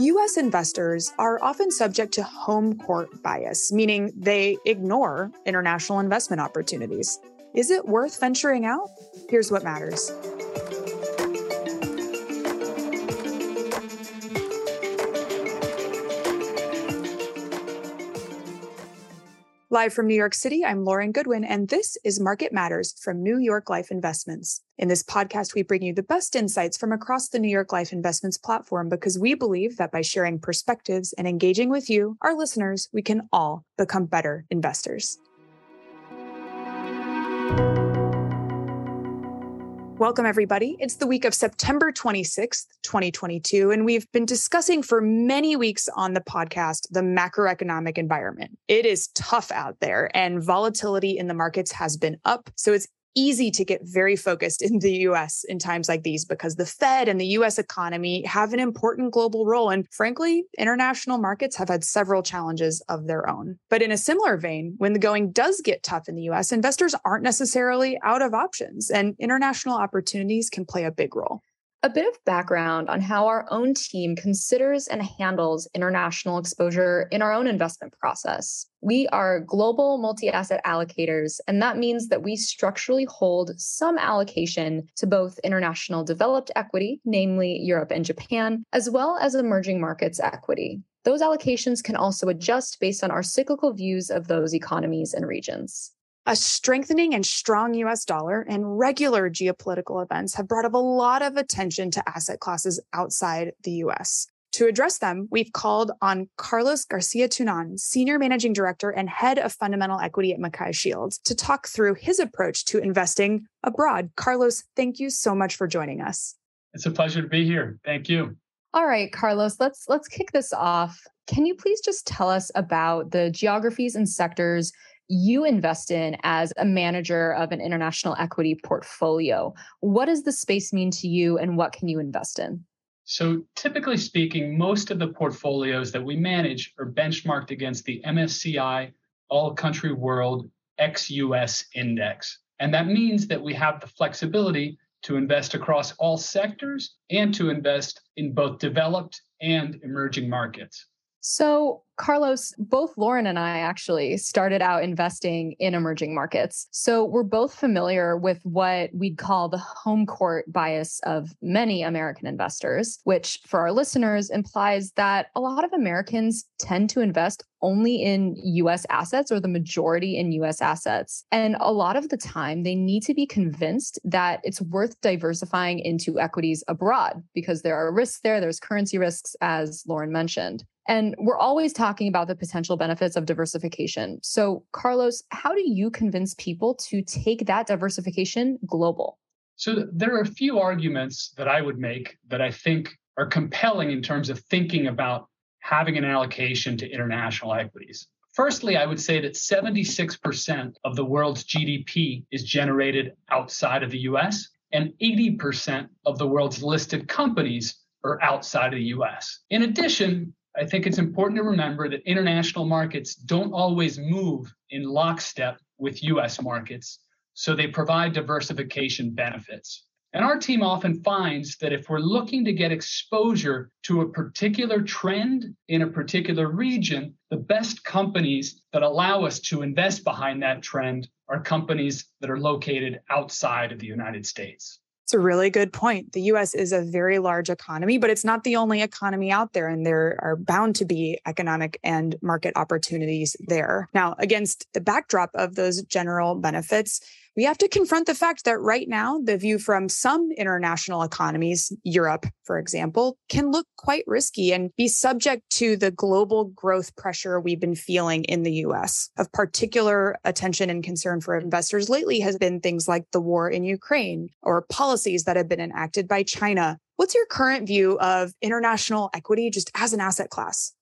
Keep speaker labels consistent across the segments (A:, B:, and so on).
A: US investors are often subject to home court bias, meaning they ignore international investment opportunities. Is it worth venturing out? Here's what matters. Live from New York City, I'm Lauren Goodwin, and this is Market Matters from New York Life Investments. In this podcast, we bring you the best insights from across the New York Life Investments platform because we believe that by sharing perspectives and engaging with you, our listeners, we can all become better investors. Welcome, everybody. It's the week of September 26th, 2022, and we've been discussing for many weeks on the podcast the macroeconomic environment. It is tough out there, and volatility in the markets has been up. So it's easy to get very focused in the US in times like these because the Fed and the US economy have an important global role. And frankly, international markets have had several challenges of their own. But in a similar vein, when the going does get tough in the US, investors aren't necessarily out of options, and international opportunities can play a big role.
B: A bit of background on how our own team considers and handles international exposure in our own investment process. We are global multi asset allocators, and that means that we structurally hold some allocation to both international developed equity, namely Europe and Japan, as well as emerging markets equity. Those allocations can also adjust based on our cyclical views of those economies and regions.
A: A strengthening and strong US dollar and regular geopolitical events have brought up a lot of attention to asset classes outside the US. To address them, we've called on Carlos Garcia Tunon, Senior Managing Director and Head of Fundamental Equity at MacKay Shields, to talk through his approach to investing abroad. Carlos, thank you so much for joining us.
C: It's a pleasure to be here. Thank you.
B: All right, Carlos, let's let's kick this off. Can you please just tell us about the geographies and sectors you invest in as a manager of an international equity portfolio. What does the space mean to you and what can you invest in?
C: So, typically speaking, most of the portfolios that we manage are benchmarked against the MSCI All Country World ex US index. And that means that we have the flexibility to invest across all sectors and to invest in both developed and emerging markets.
B: So, Carlos, both Lauren and I actually started out investing in emerging markets. So, we're both familiar with what we'd call the home court bias of many American investors, which for our listeners implies that a lot of Americans tend to invest only in US assets or the majority in US assets. And a lot of the time, they need to be convinced that it's worth diversifying into equities abroad because there are risks there, there's currency risks, as Lauren mentioned. And we're always talking about the potential benefits of diversification. So, Carlos, how do you convince people to take that diversification global?
C: So, there are a few arguments that I would make that I think are compelling in terms of thinking about having an allocation to international equities. Firstly, I would say that 76% of the world's GDP is generated outside of the US, and 80% of the world's listed companies are outside of the US. In addition, I think it's important to remember that international markets don't always move in lockstep with US markets, so they provide diversification benefits. And our team often finds that if we're looking to get exposure to a particular trend in a particular region, the best companies that allow us to invest behind that trend are companies that are located outside of the United States.
A: It's a really good point. The US is a very large economy, but it's not the only economy out there, and there are bound to be economic and market opportunities there. Now, against the backdrop of those general benefits, we have to confront the fact that right now, the view from some international economies, Europe, for example, can look quite risky and be subject to the global growth pressure we've been feeling in the US. Of particular attention and concern for investors lately has been things like the war in Ukraine or policies that have been enacted by China. What's your current view of international equity just as an asset class?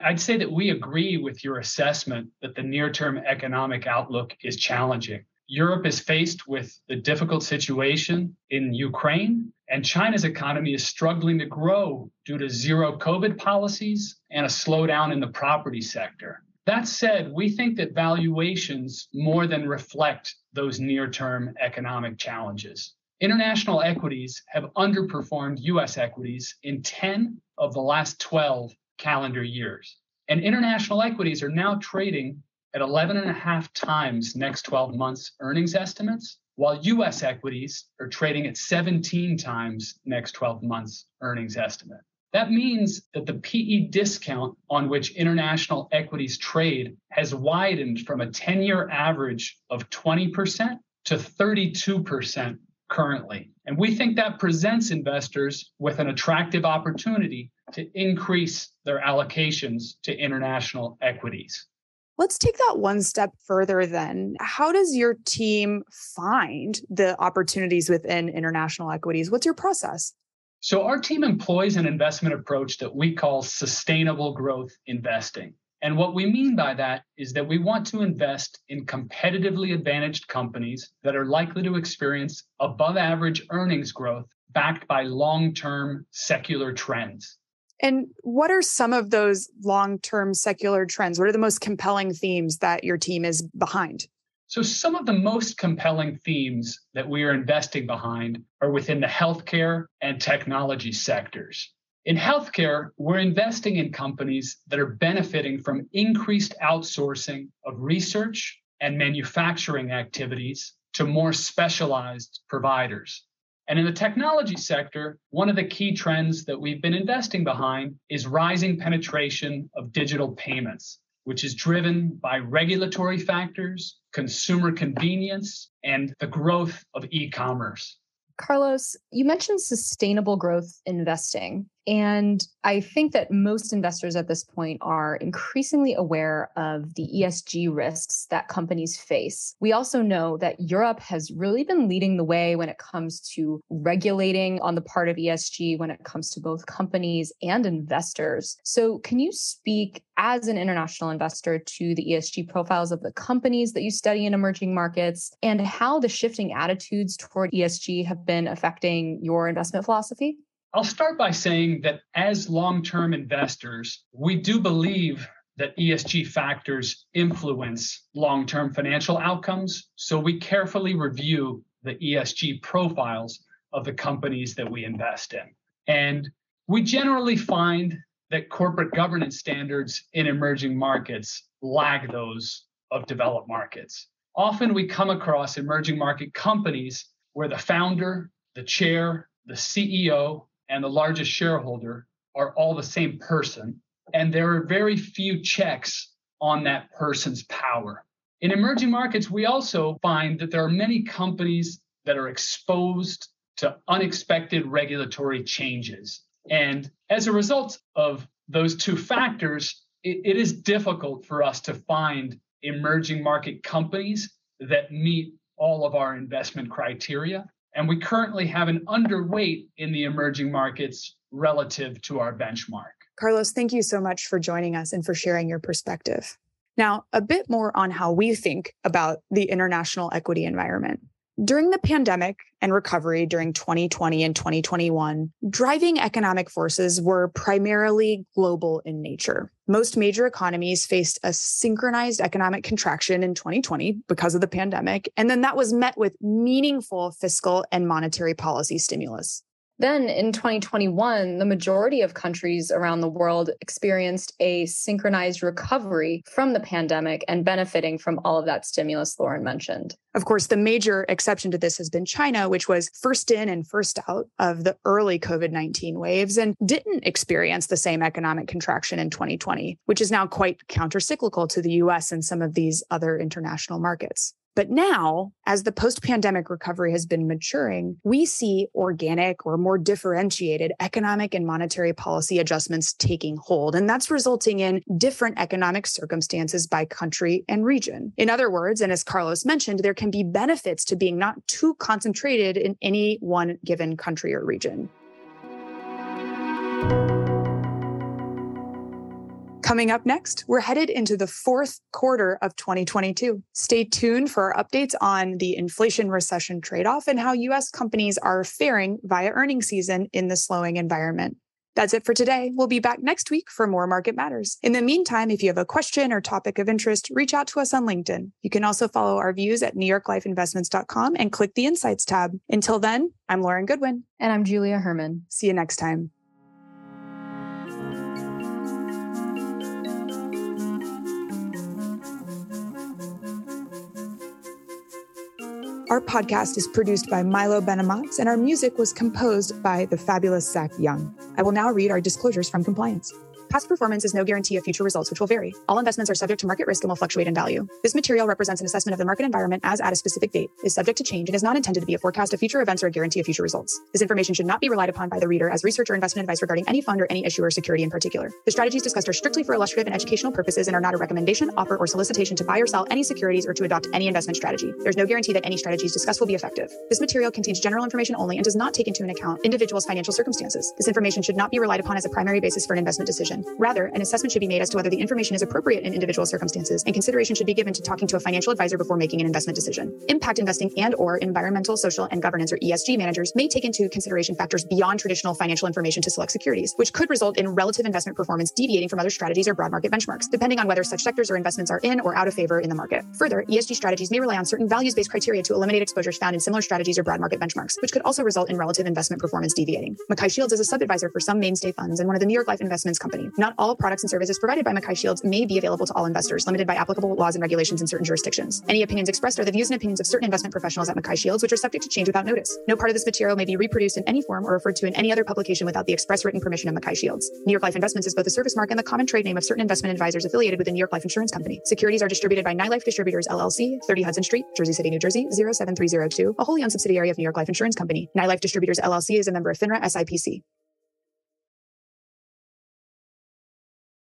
C: I'd say that we agree with your assessment that the near term economic outlook is challenging. Europe is faced with the difficult situation in Ukraine, and China's economy is struggling to grow due to zero COVID policies and a slowdown in the property sector. That said, we think that valuations more than reflect those near term economic challenges. international equities have underperformed US equities in 10 of the last 12 calendar years. And international equities are now trading at 11 and a half times next 12 months earnings estimates, while US equities are trading at 17 times next 12 months earnings estimate. That means that the PE discount on which international equities trade has widened from a 10 year average of 20% to 32% currently. And we think that presents investors with an attractive opportunity to increase their allocations to international equities.
A: Let's take that one step further then. How does your team find the opportunities within international equities? What's your process?
C: So, our team employs an investment approach that we call sustainable growth investing. And what we mean by that is that we want to invest in competitively advantaged companies that are likely to experience above average earnings growth backed by long term secular trends.
A: And what are some of those long term secular trends? What are the most compelling themes that your team is behind?
C: So, some of the most compelling themes that we are investing behind are within the healthcare and technology sectors. In healthcare, we're investing in companies that are benefiting from increased outsourcing of research and manufacturing activities to more specialized providers. And in the technology sector, one of the key trends that we've been investing behind is rising penetration of digital payments, which is driven by regulatory factors, consumer convenience, and the growth of e commerce.
B: Carlos, you mentioned sustainable growth investing. And I think that most investors at this point are increasingly aware of the ESG risks that companies face. We also know that Europe has really been leading the way when it comes to regulating on the part of ESG when it comes to both companies and investors. So, can you speak as an international investor to the ESG profiles of the companies that you study in emerging markets and how the shifting attitudes toward ESG have been affecting your investment philosophy?
C: I'll start by saying that as long term investors, we do believe that ESG factors influence long term financial outcomes. So we carefully review the ESG profiles of the companies that we invest in. And we generally find that corporate governance standards in emerging markets lag those of developed markets. Often we come across emerging market companies where the founder, the chair, the CEO, and the largest shareholder are all the same person. And there are very few checks on that person's power. In emerging markets, we also find that there are many companies that are exposed to unexpected regulatory changes. And as a result of those two factors, it, it is difficult for us to find emerging market companies that meet all of our investment criteria. And we currently have an underweight in the emerging markets relative to our benchmark.
A: Carlos, thank you so much for joining us and for sharing your perspective. Now, a bit more on how we think about the international equity environment. During the pandemic and recovery during 2020 and 2021, driving economic forces were primarily global in nature. Most major economies faced a synchronized economic contraction in 2020 because of the pandemic, and then that was met with meaningful fiscal and monetary policy stimulus.
B: Then in 2021, the majority of countries around the world experienced a synchronized recovery from the pandemic and benefiting from all of that stimulus Lauren mentioned.
A: Of course, the major exception to this has been China, which was first in and first out of the early COVID 19 waves and didn't experience the same economic contraction in 2020, which is now quite countercyclical to the US and some of these other international markets. But now, as the post pandemic recovery has been maturing, we see organic or more differentiated economic and monetary policy adjustments taking hold. And that's resulting in different economic circumstances by country and region. In other words, and as Carlos mentioned, there can be benefits to being not too concentrated in any one given country or region. Coming up next, we're headed into the fourth quarter of 2022. Stay tuned for our updates on the inflation recession trade off and how US companies are faring via earnings season in the slowing environment. That's it for today. We'll be back next week for more Market Matters. In the meantime, if you have a question or topic of interest, reach out to us on LinkedIn. You can also follow our views at newyorklifeinvestments.com and click the Insights tab. Until then, I'm Lauren Goodwin.
B: And I'm Julia Hermann.
A: See you next time. Our podcast is produced by Milo Benamatz, and our music was composed by the fabulous Zach Young. I will now read our disclosures from compliance. Past performance is no guarantee of future results, which will vary. All investments are subject to market risk and will fluctuate in value. This material represents an assessment of the market environment as at a specific date, is subject to change, and is not intended to be a forecast of future events or a guarantee of future results. This information should not be relied upon by the reader as research or investment advice regarding any fund or any issue or security in particular. The strategies discussed are strictly for illustrative and educational purposes and are not a recommendation, offer, or solicitation to buy or sell any securities or to adopt any investment strategy. There's no guarantee that any strategies discussed will be effective. This material contains general information only and does not take into account individuals' financial circumstances. This information should not be relied upon as a primary basis for an investment decision. Rather, an assessment assessment should be made as to whether the information is appropriate in individual circumstances, and consideration should be given to talking to a financial advisor before making an investment decision. Impact investing and or environmental, social, and governance or ESG managers may take into consideration factors beyond traditional financial information to select securities, which could result in relative investment performance deviating from other strategies or broad market benchmarks, depending on whether such sectors or investments are in or out of favor in the market. Further, ESG strategies may rely on certain values-based criteria to eliminate exposures found in similar strategies or broad market benchmarks, which could also result in relative investment performance deviating. MacKay Shields is a sub-advisor for some MainStay funds and one of the New York Life Investments Company. Not all products and services provided by MacKay Shields may be available to all investors, limited by applicable laws and regulations in certain jurisdictions. Any opinions expressed are the views and opinions of certain investment professionals at MacKay Shields, which are subject to change without notice. No part of this material may be reproduced in any form or referred to in any other publication without the express written permission of MacKay Shields. New York Life Investments is both a service mark and the common trade name of certain investment advisors affiliated with the New York Life Insurance Company. Securities are distributed by NyLife Distributors LLC, 30 Hudson Street, Jersey City, New Jersey 07302, a wholly owned subsidiary of New York Life Insurance Company. NyLife Distributors LLC is a member of FINRA SIPC.